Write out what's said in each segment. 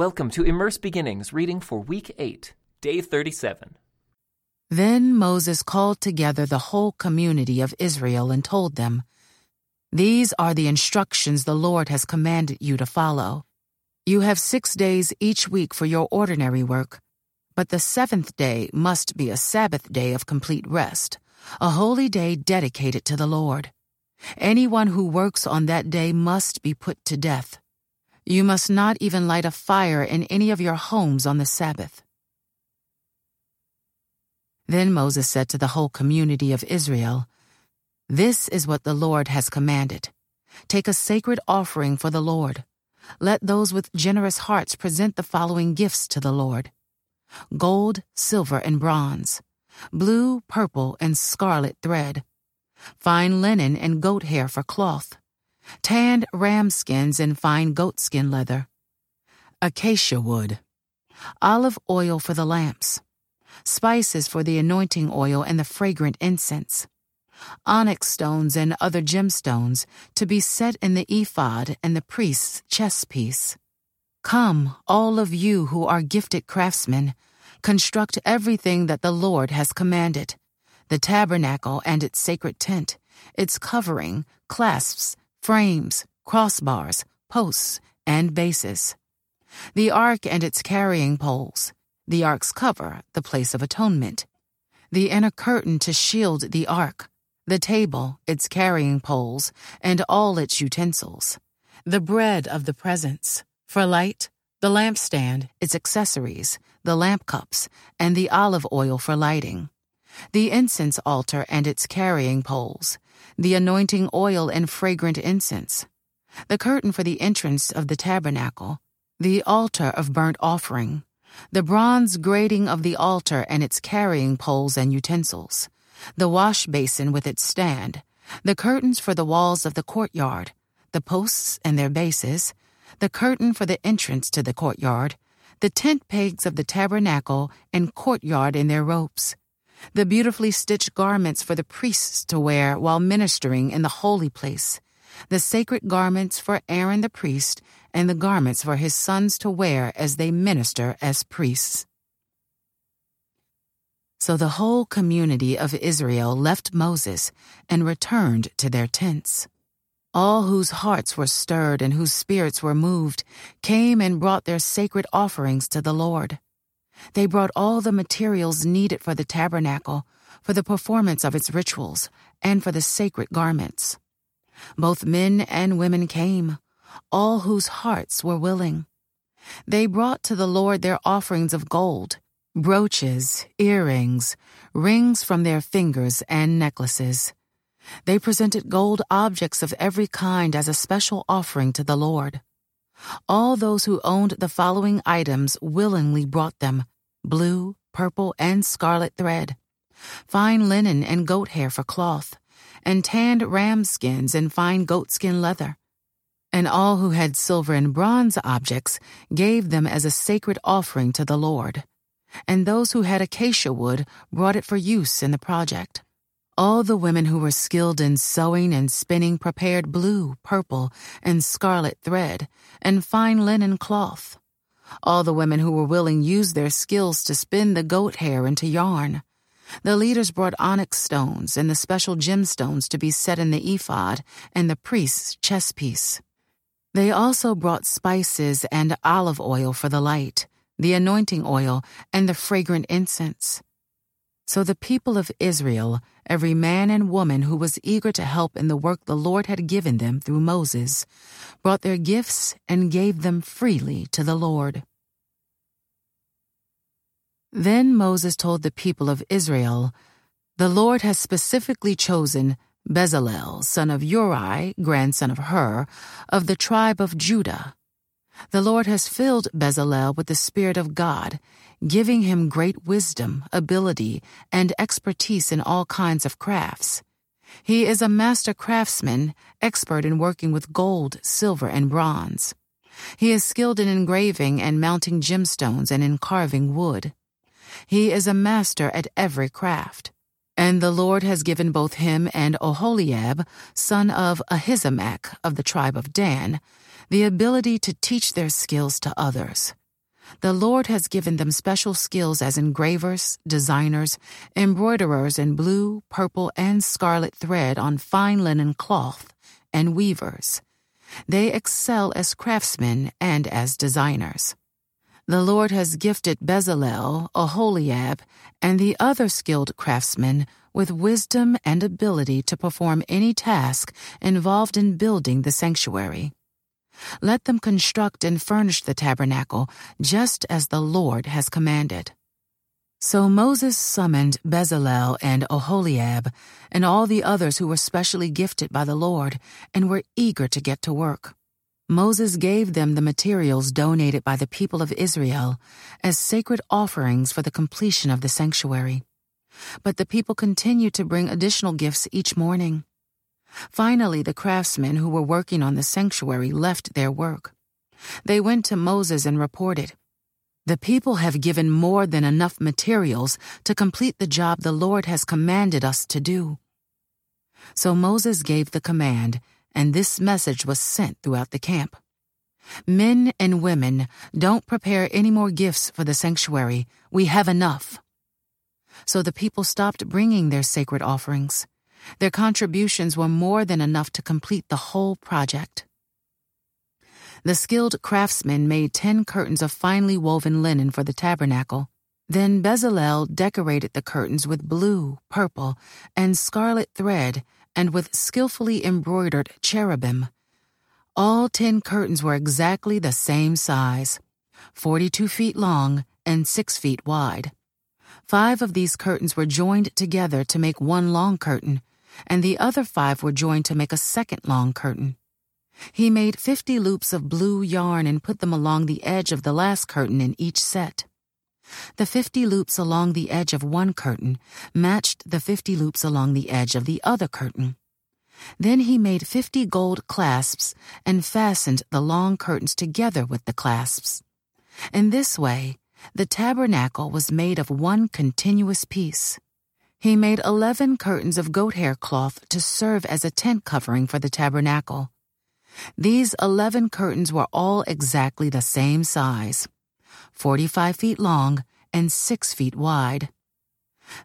Welcome to Immerse Beginnings reading for week 8, day 37. Then Moses called together the whole community of Israel and told them, These are the instructions the Lord has commanded you to follow. You have six days each week for your ordinary work, but the seventh day must be a Sabbath day of complete rest, a holy day dedicated to the Lord. Anyone who works on that day must be put to death. You must not even light a fire in any of your homes on the Sabbath. Then Moses said to the whole community of Israel, This is what the Lord has commanded. Take a sacred offering for the Lord. Let those with generous hearts present the following gifts to the Lord gold, silver, and bronze, blue, purple, and scarlet thread, fine linen and goat hair for cloth, tanned ram skins and fine goatskin leather, acacia wood, olive oil for the lamps, spices for the anointing oil and the fragrant incense, onyx stones and other gemstones to be set in the ephod and the priest's chest piece. Come, all of you who are gifted craftsmen, construct everything that the Lord has commanded the tabernacle and its sacred tent, its covering, clasps, frames, crossbars, posts, and bases. The ark and its carrying poles, the ark's cover, the place of atonement, the inner curtain to shield the ark, the table, its carrying poles, and all its utensils, the bread of the presence, for light, the lampstand, its accessories, the lamp cups, and the olive oil for lighting, the incense altar and its carrying poles, the anointing oil and fragrant incense, the curtain for the entrance of the tabernacle, the altar of burnt offering, the bronze grating of the altar and its carrying poles and utensils, the wash basin with its stand, the curtains for the walls of the courtyard, the posts and their bases, the curtain for the entrance to the courtyard, the tent pegs of the tabernacle and courtyard in their ropes, the beautifully stitched garments for the priests to wear while ministering in the holy place, the sacred garments for Aaron the priest, and the garments for his sons to wear as they minister as priests. So the whole community of Israel left Moses and returned to their tents. All whose hearts were stirred and whose spirits were moved came and brought their sacred offerings to the Lord. They brought all the materials needed for the tabernacle, for the performance of its rituals, and for the sacred garments. Both men and women came, all whose hearts were willing. They brought to the Lord their offerings of gold, brooches, earrings, rings from their fingers, and necklaces. They presented gold objects of every kind as a special offering to the Lord. All those who owned the following items willingly brought them blue, purple, and scarlet thread, fine linen and goat hair for cloth, and tanned ram skins and fine goatskin leather. And all who had silver and bronze objects gave them as a sacred offering to the Lord. And those who had acacia wood brought it for use in the project. All the women who were skilled in sewing and spinning prepared blue, purple, and scarlet thread, and fine linen cloth. All the women who were willing used their skills to spin the goat hair into yarn. The leaders brought onyx stones and the special gemstones to be set in the ephod and the priest's chest piece. They also brought spices and olive oil for the light, the anointing oil, and the fragrant incense. So the people of Israel, every man and woman who was eager to help in the work the Lord had given them through Moses, brought their gifts and gave them freely to the Lord. Then Moses told the people of Israel, The Lord has specifically chosen Bezalel, son of Uri, grandson of Hur, of the tribe of Judah. The Lord has filled Bezalel with the Spirit of God giving him great wisdom, ability, and expertise in all kinds of crafts. He is a master craftsman, expert in working with gold, silver, and bronze. He is skilled in engraving and mounting gemstones and in carving wood. He is a master at every craft. And the Lord has given both him and Oholiab, son of Ahisamach of the tribe of Dan, the ability to teach their skills to others. The Lord has given them special skills as engravers, designers, embroiderers in blue, purple, and scarlet thread on fine linen cloth, and weavers. They excel as craftsmen and as designers. The Lord has gifted Bezalel, Oholiab, and the other skilled craftsmen with wisdom and ability to perform any task involved in building the sanctuary. Let them construct and furnish the tabernacle just as the Lord has commanded. So Moses summoned Bezalel and Oholiab, and all the others who were specially gifted by the Lord and were eager to get to work. Moses gave them the materials donated by the people of Israel as sacred offerings for the completion of the sanctuary. But the people continued to bring additional gifts each morning. Finally, the craftsmen who were working on the sanctuary left their work. They went to Moses and reported, The people have given more than enough materials to complete the job the Lord has commanded us to do. So Moses gave the command, and this message was sent throughout the camp. Men and women, don't prepare any more gifts for the sanctuary. We have enough. So the people stopped bringing their sacred offerings. Their contributions were more than enough to complete the whole project. The skilled craftsmen made ten curtains of finely woven linen for the tabernacle. Then Bezalel decorated the curtains with blue, purple, and scarlet thread and with skillfully embroidered cherubim. All ten curtains were exactly the same size, 42 feet long and 6 feet wide. Five of these curtains were joined together to make one long curtain, and the other five were joined to make a second long curtain. He made fifty loops of blue yarn and put them along the edge of the last curtain in each set. The fifty loops along the edge of one curtain matched the fifty loops along the edge of the other curtain. Then he made fifty gold clasps and fastened the long curtains together with the clasps. In this way, the tabernacle was made of one continuous piece. He made eleven curtains of goat hair cloth to serve as a tent covering for the tabernacle. These eleven curtains were all exactly the same size, 45 feet long and 6 feet wide.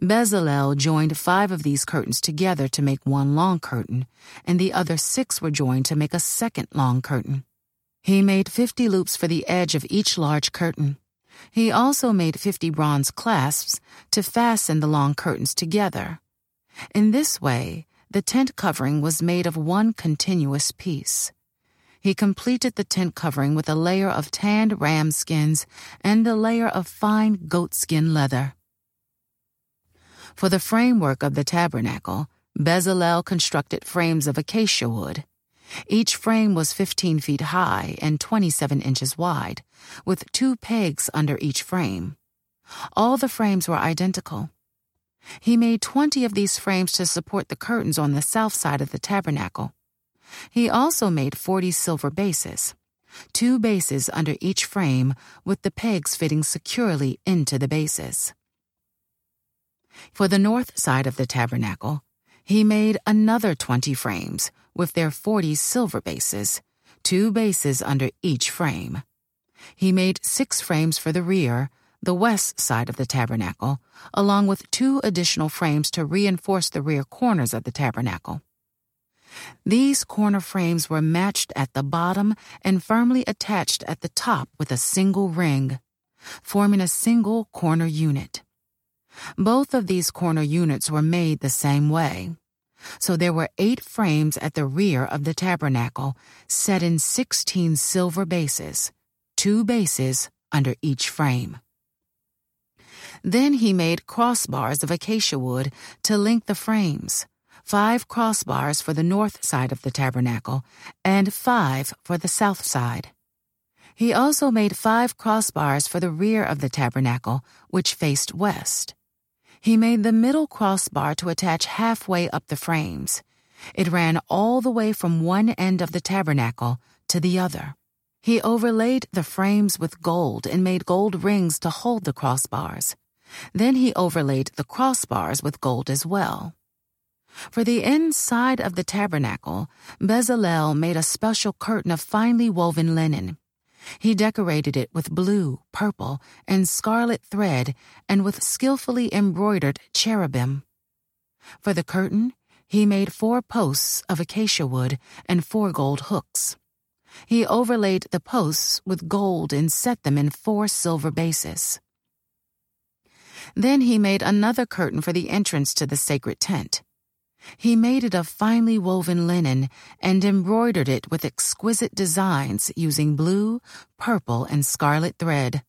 Bezalel joined five of these curtains together to make one long curtain, and the other six were joined to make a second long curtain. He made fifty loops for the edge of each large curtain. He also made fifty bronze clasps to fasten the long curtains together. In this way, the tent covering was made of one continuous piece. He completed the tent covering with a layer of tanned ram skins and a layer of fine goatskin leather. For the framework of the tabernacle, Bezalel constructed frames of acacia wood. Each frame was 15 feet high and 27 inches wide, with two pegs under each frame. All the frames were identical. He made 20 of these frames to support the curtains on the south side of the tabernacle. He also made 40 silver bases, two bases under each frame with the pegs fitting securely into the bases. For the north side of the tabernacle, he made another 20 frames with their 40 silver bases, two bases under each frame. He made six frames for the rear, the west side of the tabernacle, along with two additional frames to reinforce the rear corners of the tabernacle. These corner frames were matched at the bottom and firmly attached at the top with a single ring, forming a single corner unit. Both of these corner units were made the same way. So there were eight frames at the rear of the tabernacle, set in sixteen silver bases, two bases under each frame. Then he made crossbars of acacia wood to link the frames, five crossbars for the north side of the tabernacle, and five for the south side. He also made five crossbars for the rear of the tabernacle, which faced west. He made the middle crossbar to attach halfway up the frames. It ran all the way from one end of the tabernacle to the other. He overlaid the frames with gold and made gold rings to hold the crossbars. Then he overlaid the crossbars with gold as well. For the inside of the tabernacle, Bezalel made a special curtain of finely woven linen. He decorated it with blue, purple, and scarlet thread and with skillfully embroidered cherubim. For the curtain, he made four posts of acacia wood and four gold hooks. He overlaid the posts with gold and set them in four silver bases. Then he made another curtain for the entrance to the sacred tent. He made it of finely woven linen and embroidered it with exquisite designs using blue, purple, and scarlet thread.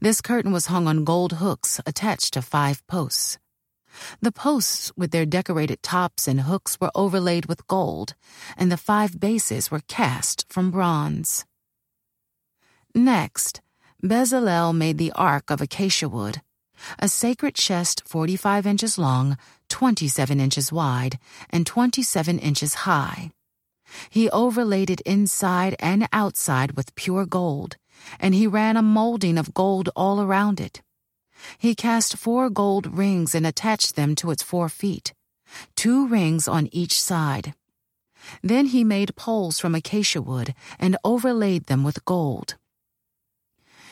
This curtain was hung on gold hooks attached to five posts. The posts with their decorated tops and hooks were overlaid with gold, and the five bases were cast from bronze. Next, Bezalel made the ark of acacia wood, a sacred chest 45 inches long, 27 inches wide, and 27 inches high. He overlaid it inside and outside with pure gold, and he ran a molding of gold all around it. He cast four gold rings and attached them to its four feet, two rings on each side. Then he made poles from acacia wood and overlaid them with gold.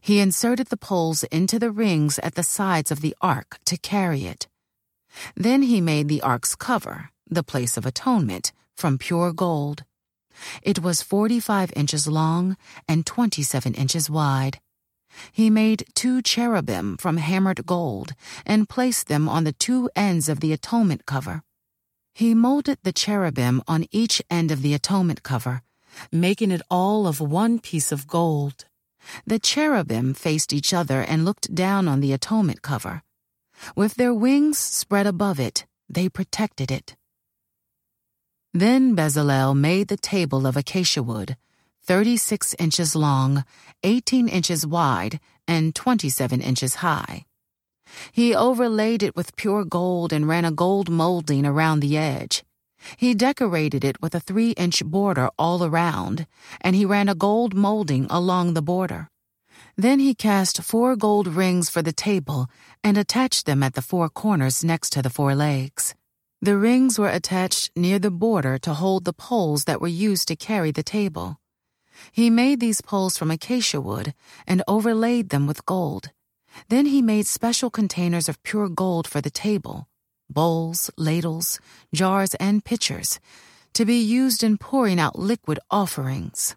He inserted the poles into the rings at the sides of the ark to carry it. Then he made the ark's cover, the place of atonement, from pure gold. It was 45 inches long and 27 inches wide. He made two cherubim from hammered gold and placed them on the two ends of the atonement cover. He molded the cherubim on each end of the atonement cover, making it all of one piece of gold. The cherubim faced each other and looked down on the atonement cover. With their wings spread above it, they protected it. Then Bezalel made the table of acacia wood, 36 inches long, 18 inches wide, and 27 inches high. He overlaid it with pure gold and ran a gold molding around the edge. He decorated it with a three inch border all around, and he ran a gold molding along the border. Then he cast four gold rings for the table and attached them at the four corners next to the four legs. The rings were attached near the border to hold the poles that were used to carry the table. He made these poles from acacia wood and overlaid them with gold. Then he made special containers of pure gold for the table bowls, ladles, jars, and pitchers to be used in pouring out liquid offerings.